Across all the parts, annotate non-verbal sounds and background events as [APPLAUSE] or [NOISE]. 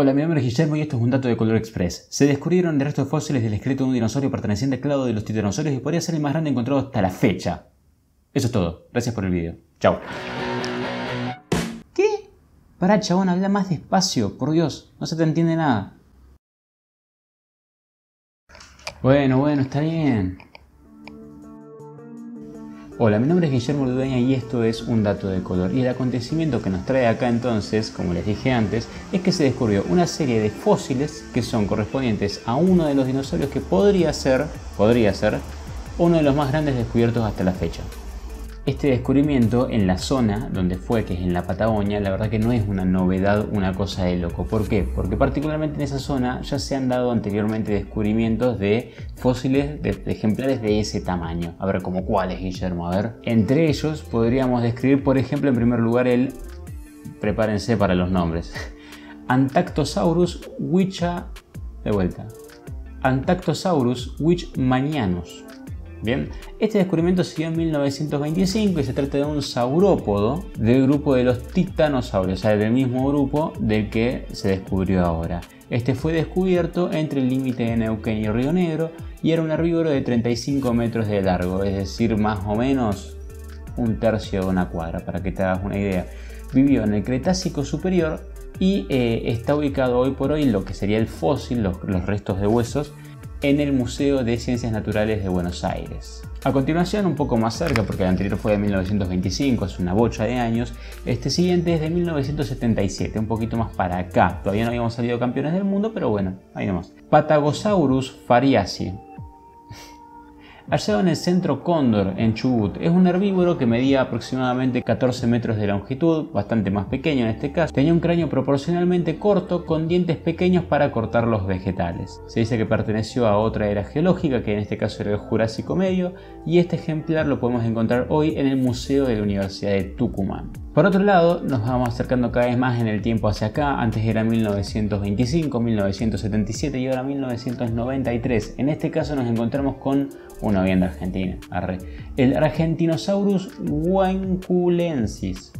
Hola, mi nombre es Guillermo y esto es un dato de Color Express. Se descubrieron restos fósiles del esqueleto de un dinosaurio perteneciente al clado de los titanosaurios y podría ser el más grande encontrado hasta la fecha. Eso es todo. Gracias por el video. Chao. ¿Qué? Pará, chabón, habla más despacio. Por Dios, no se te entiende nada. Bueno, bueno, está bien. Hola, mi nombre es Guillermo Ludeña y esto es Un Dato de Color. Y el acontecimiento que nos trae acá entonces, como les dije antes, es que se descubrió una serie de fósiles que son correspondientes a uno de los dinosaurios que podría ser, podría ser, uno de los más grandes descubiertos hasta la fecha. Este descubrimiento en la zona donde fue, que es en la Patagonia, la verdad que no es una novedad, una cosa de loco. ¿Por qué? Porque particularmente en esa zona ya se han dado anteriormente descubrimientos de fósiles de, ejemplares de ese tamaño. A ver, ¿como cuáles, Guillermo? A ver. Entre ellos podríamos describir, por ejemplo, en primer lugar el... Prepárense para los nombres. [LAUGHS] Antactosaurus wicha... De vuelta. Antactosaurus wichmanianus Bien, este descubrimiento se dio en 1925 y se trata de un saurópodo del grupo de los titanosaurios, o sea, del mismo grupo del que se descubrió ahora. Este fue descubierto entre el límite de Neuquén y Río Negro y era un herbívoro de 35 metros de largo, es decir, más o menos un tercio de una cuadra, para que te hagas una idea. Vivió en el Cretácico superior y eh, está ubicado hoy por hoy lo que sería el fósil, los restos de huesos, en el Museo de Ciencias Naturales de Buenos Aires. A continuación, un poco más cerca, porque el anterior fue de 1925, es una bocha de años, este siguiente es de 1977, un poquito más para acá. Todavía no habíamos salido campeones del mundo, pero bueno, ahí nomás. Patagosaurus fariasi, hallado en el centro Cóndor, en Chubut. Es un herbívoro que medía aproximadamente 14 metros de longitud, bastante más pequeño en este caso. Tenía un cráneo proporcionalmente corto con dientes pequeños para cortar los vegetales. Se dice que perteneció a otra era geológica, que en este caso era el Jurásico Medio, y este ejemplar lo podemos encontrar hoy en el Museo de la Universidad de Tucumán. Por otro lado, nos vamos acercando cada vez más en el tiempo hacia acá. Antes era 1925, 1977 y ahora 1993. En este caso nos encontramos con una bien de Argentina. El Argentinosaurus guanculensis.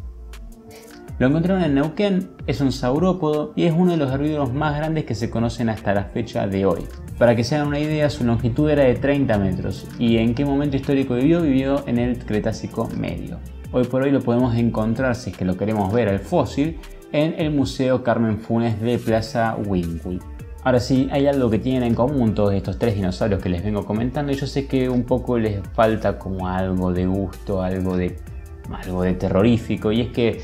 Lo encontraron en Neuquén, es un saurópodo y es uno de los herbívoros más grandes que se conocen hasta la fecha de hoy. Para que se hagan una idea, su longitud era de 30 metros. ¿Y en qué momento histórico vivió? Vivió en el Cretácico Medio. Hoy por hoy lo podemos encontrar, si es que lo queremos ver al fósil, en el Museo Carmen Funes de Plaza Winkle. Ahora sí, hay algo que tienen en común todos estos tres dinosaurios que les vengo comentando y yo sé que un poco les falta como algo de gusto, algo de, algo de terrorífico y es que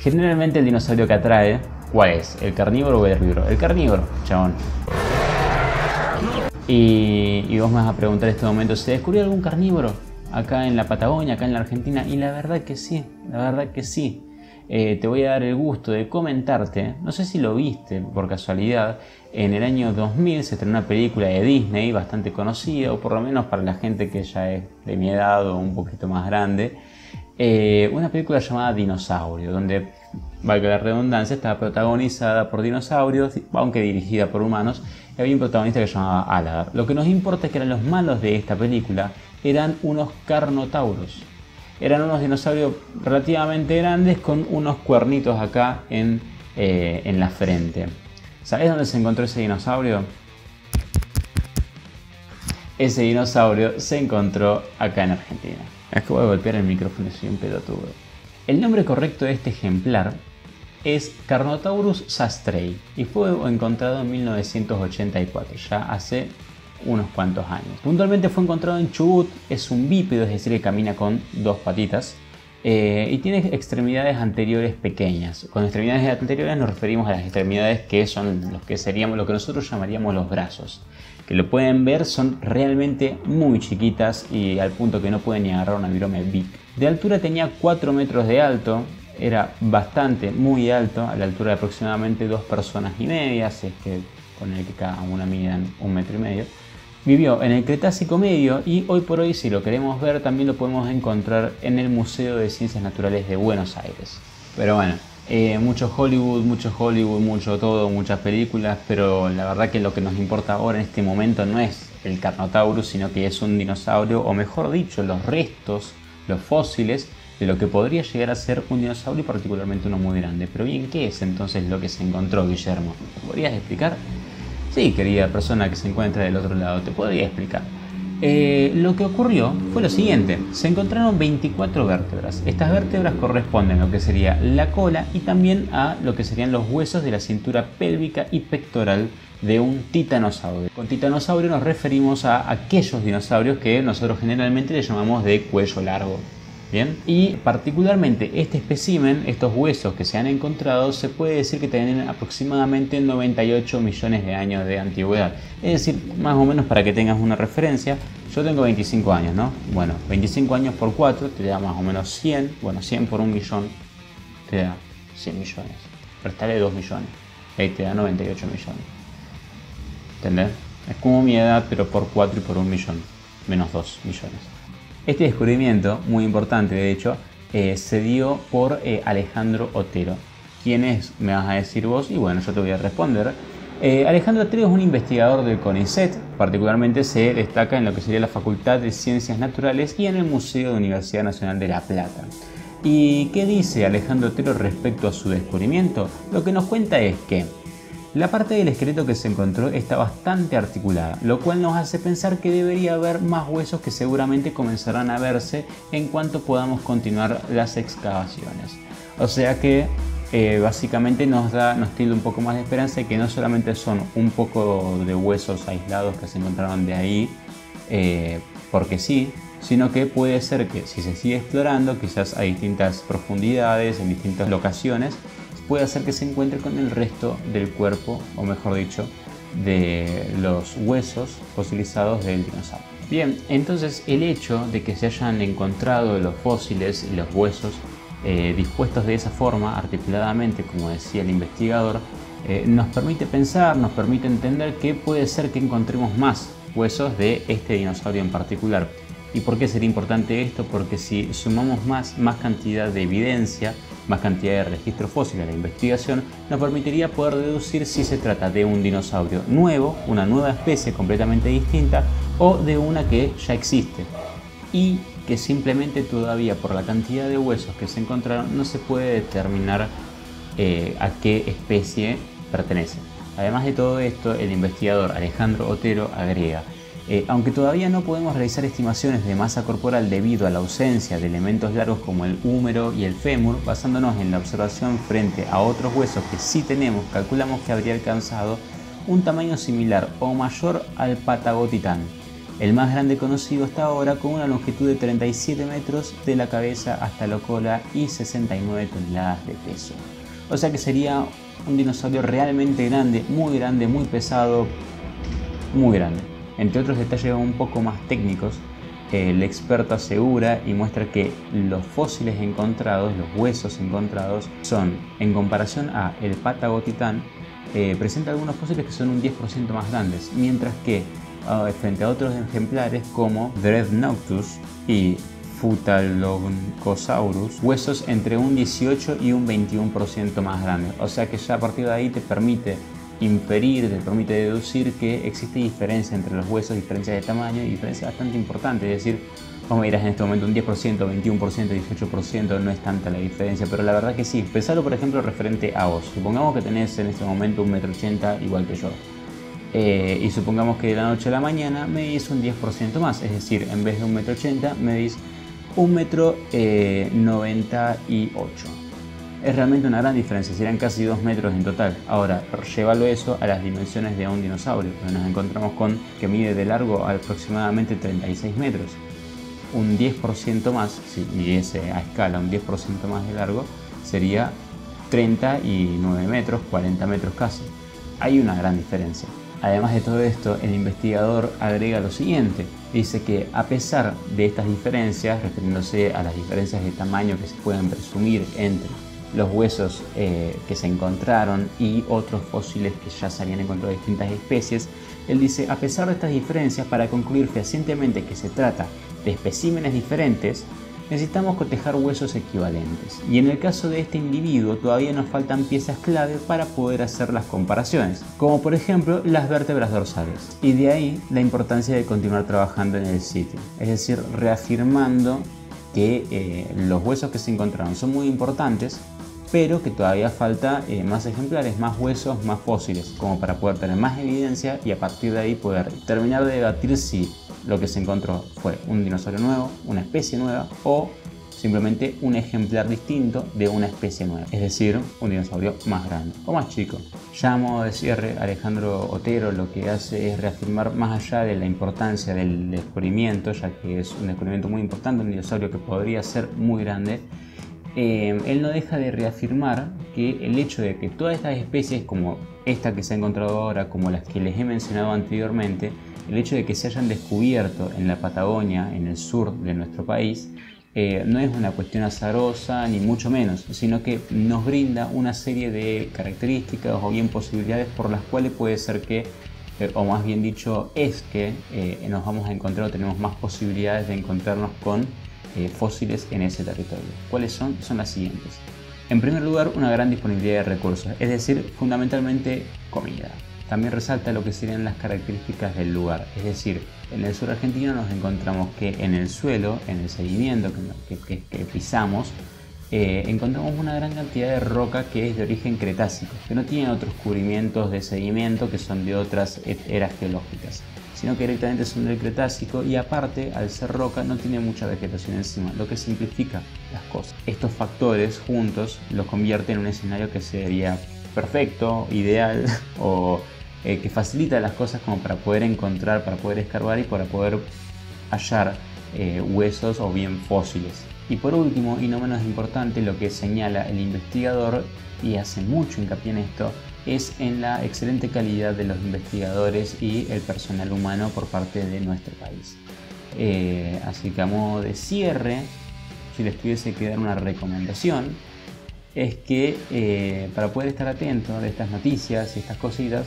generalmente el dinosaurio que atrae, ¿cuál es? ¿El carnívoro o el herbívoro? El carnívoro, chabón. Y, y vos me vas a preguntar en este momento, ¿se descubrió algún carnívoro? Acá en la Patagonia, acá en la Argentina, y la verdad que sí, la verdad que sí. Eh, te voy a dar el gusto de comentarte, no sé si lo viste por casualidad, en el año 2000 se estrenó una película de Disney bastante conocida, o por lo menos para la gente que ya es de mi edad o un poquito más grande, eh, una película llamada Dinosaurio, donde, valga la redundancia, estaba protagonizada por dinosaurios, aunque dirigida por humanos, y había un protagonista que se llamaba Aladar. Lo que nos importa es que eran los malos de esta película eran unos carnotauros. Eran unos dinosaurios relativamente grandes con unos cuernitos acá en, eh, en la frente. ¿Sabes dónde se encontró ese dinosaurio? Ese dinosaurio se encontró acá en Argentina. Es que voy a golpear el micrófono, soy un pelotudo. El nombre correcto de este ejemplar es Carnotaurus sastrei y fue encontrado en 1984, ya hace unos cuantos años. Puntualmente fue encontrado en Chubut, es un bípedo, es decir, que camina con dos patitas. Eh, y tiene extremidades anteriores pequeñas. Con extremidades anteriores nos referimos a las extremidades que son los que seríamos lo que nosotros llamaríamos los brazos. Que lo pueden ver, son realmente muy chiquitas y al punto que no pueden ni agarrar una virome big. De altura tenía 4 metros de alto, era bastante, muy alto, a la altura de aproximadamente dos personas y media, es que poner que cada una midan un metro y medio. Vivió en el Cretácico Medio y hoy por hoy si lo queremos ver también lo podemos encontrar en el Museo de Ciencias Naturales de Buenos Aires. Pero bueno, eh, mucho Hollywood, mucho Hollywood, mucho todo, muchas películas, pero la verdad que lo que nos importa ahora en este momento no es el Carnotaurus, sino que es un dinosaurio, o mejor dicho, los restos, los fósiles de lo que podría llegar a ser un dinosaurio y particularmente uno muy grande. Pero bien, ¿qué es entonces lo que se encontró, Guillermo? ¿Podrías explicar? Sí, querida persona que se encuentra del otro lado, te podría explicar. Eh, lo que ocurrió fue lo siguiente, se encontraron 24 vértebras. Estas vértebras corresponden a lo que sería la cola y también a lo que serían los huesos de la cintura pélvica y pectoral de un titanosaurio. Con titanosaurio nos referimos a aquellos dinosaurios que nosotros generalmente le llamamos de cuello largo. Y particularmente este espécimen, estos huesos que se han encontrado, se puede decir que tienen aproximadamente 98 millones de años de antigüedad. Es decir, más o menos para que tengas una referencia, yo tengo 25 años, ¿no? Bueno, 25 años por 4 te da más o menos 100, bueno, 100 por un millón te da 100 millones. Restale 2 millones, ahí te da 98 millones. ¿Entendés? Es como mi edad, pero por 4 y por un millón, menos 2 millones. Este descubrimiento, muy importante de hecho, eh, se dio por eh, Alejandro Otero. ¿Quién es? Me vas a decir vos y bueno, yo te voy a responder. Eh, Alejandro Otero es un investigador del CONICET, particularmente se destaca en lo que sería la Facultad de Ciencias Naturales y en el Museo de Universidad Nacional de La Plata. ¿Y qué dice Alejandro Otero respecto a su descubrimiento? Lo que nos cuenta es que la parte del esqueleto que se encontró está bastante articulada, lo cual nos hace pensar que debería haber más huesos que seguramente comenzarán a verse en cuanto podamos continuar las excavaciones. O sea que eh, básicamente nos da, nos un poco más de esperanza de que no solamente son un poco de huesos aislados que se encontraron de ahí, eh, porque sí, sino que puede ser que si se sigue explorando, quizás a distintas profundidades, en distintas locaciones, puede hacer que se encuentre con el resto del cuerpo, o mejor dicho, de los huesos fosilizados del dinosaurio. Bien, entonces el hecho de que se hayan encontrado los fósiles y los huesos eh, dispuestos de esa forma, articuladamente, como decía el investigador, eh, nos permite pensar, nos permite entender que puede ser que encontremos más huesos de este dinosaurio en particular. ¿Y por qué sería importante esto? Porque si sumamos más, más cantidad de evidencia, más cantidad de registro fósil a la investigación, nos permitiría poder deducir si se trata de un dinosaurio nuevo, una nueva especie completamente distinta, o de una que ya existe y que simplemente todavía por la cantidad de huesos que se encontraron no se puede determinar eh, a qué especie pertenece. Además de todo esto, el investigador Alejandro Otero agrega, eh, aunque todavía no podemos realizar estimaciones de masa corporal debido a la ausencia de elementos largos como el húmero y el fémur, basándonos en la observación frente a otros huesos que sí tenemos, calculamos que habría alcanzado un tamaño similar o mayor al patagotitán, el más grande conocido hasta ahora con una longitud de 37 metros de la cabeza hasta la cola y 69 toneladas de peso. O sea que sería un dinosaurio realmente grande, muy grande, muy pesado, muy grande. Entre otros detalles un poco más técnicos, el experto asegura y muestra que los fósiles encontrados, los huesos encontrados, son, en comparación a el patagotitán, eh, presenta algunos fósiles que son un 10% más grandes, mientras que ah, frente a otros ejemplares como Dreadnoughtus y Futaloncosaurus, huesos entre un 18 y un 21% más grandes. O sea que ya a partir de ahí te permite inferir, te permite deducir que existe diferencia entre los huesos, diferencia de tamaño y diferencia bastante importante. Es decir, como dirás en este momento un 10%, 21%, 18% no es tanta la diferencia, pero la verdad que sí. Pensalo por ejemplo referente a vos. Supongamos que tenés en este momento un metro ochenta igual que yo. Eh, y supongamos que de la noche a la mañana medís un 10% más, es decir, en vez de un metro ochenta medís un metro eh, 98 es realmente una gran diferencia, serían casi 2 metros en total. Ahora, llévalo eso a las dimensiones de un dinosaurio, donde nos encontramos con que mide de largo aproximadamente 36 metros. Un 10% más, si midiese a escala un 10% más de largo, sería 39 metros, 40 metros casi. Hay una gran diferencia. Además de todo esto, el investigador agrega lo siguiente. Dice que a pesar de estas diferencias, refiriéndose a las diferencias de tamaño que se pueden presumir entre los huesos eh, que se encontraron y otros fósiles que ya se habían encontrado de distintas especies, él dice, a pesar de estas diferencias, para concluir fehacientemente que se trata de especímenes diferentes, necesitamos cotejar huesos equivalentes. Y en el caso de este individuo todavía nos faltan piezas clave para poder hacer las comparaciones, como por ejemplo las vértebras dorsales. Y de ahí la importancia de continuar trabajando en el sitio, es decir, reafirmando que eh, los huesos que se encontraron son muy importantes, pero que todavía falta eh, más ejemplares, más huesos, más fósiles, como para poder tener más evidencia y a partir de ahí poder terminar de debatir si lo que se encontró fue un dinosaurio nuevo, una especie nueva o simplemente un ejemplar distinto de una especie nueva, es decir, un dinosaurio más grande o más chico. Ya a modo de cierre, Alejandro Otero lo que hace es reafirmar más allá de la importancia del descubrimiento, ya que es un descubrimiento muy importante, un dinosaurio que podría ser muy grande, eh, él no deja de reafirmar que el hecho de que todas estas especies, como esta que se ha encontrado ahora, como las que les he mencionado anteriormente, el hecho de que se hayan descubierto en la Patagonia, en el sur de nuestro país, eh, no es una cuestión azarosa ni mucho menos, sino que nos brinda una serie de características o bien posibilidades por las cuales puede ser que, eh, o más bien dicho, es que nos vamos a encontrar o tenemos más posibilidades de encontrarnos con fósiles en ese territorio. ¿Cuáles son? Son las siguientes. En primer lugar, una gran disponibilidad de recursos, es decir, fundamentalmente comida. También resalta lo que serían las características del lugar, es decir, en el sur argentino nos encontramos que en el suelo, en el sedimento que, pisamos, eh, encontramos una gran cantidad de roca que es de origen cretácico, que no tiene otros cubrimientos de sedimento que son de otras eras geológicas, sino que directamente son del Cretácico y aparte, al ser roca, no tiene mucha vegetación encima, lo que simplifica las cosas. Estos factores juntos los convierten en un escenario que sería perfecto, ideal [LAUGHS] o eh, que facilita las cosas como para poder encontrar, para poder escarbar y para poder hallar eh, huesos o bien fósiles. Y por último, y no menos importante, lo que señala el investigador, y hace mucho hincapié en esto, es en la excelente calidad de los investigadores y el personal humano por parte de nuestro país. Eh, así que a modo de cierre, si les tuviese que dar una recomendación, es que para poder estar atento de estas noticias y estas cositas,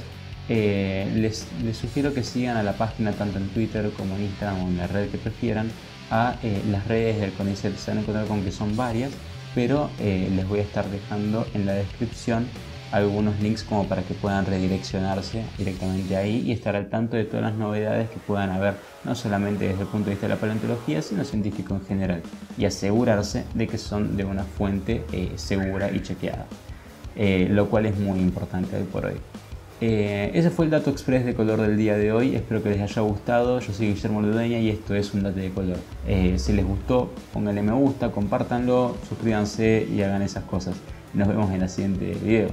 eh, les, sugiero que sigan a la página tanto en Twitter como en Instagram o en la red que prefieran a eh, las redes del CONICET. Se van a encontrar con que son varias, pero eh, les voy a estar dejando en la descripción algunos links como para que puedan redireccionarse directamente ahí y estar al tanto de todas las novedades que puedan haber, no solamente desde el punto de vista de la paleontología, sino científico en general, y asegurarse de que son de una fuente segura y chequeada, lo cual es muy importante hoy por hoy. Eh, ese fue el dato express de color del día de hoy. Espero que les haya gustado. Yo soy Guillermo Ludeña y esto es un dato de color. Eh, si les gustó, pónganle me gusta, compártanlo, suscríbanse y hagan esas cosas. Nos vemos en el siguiente video.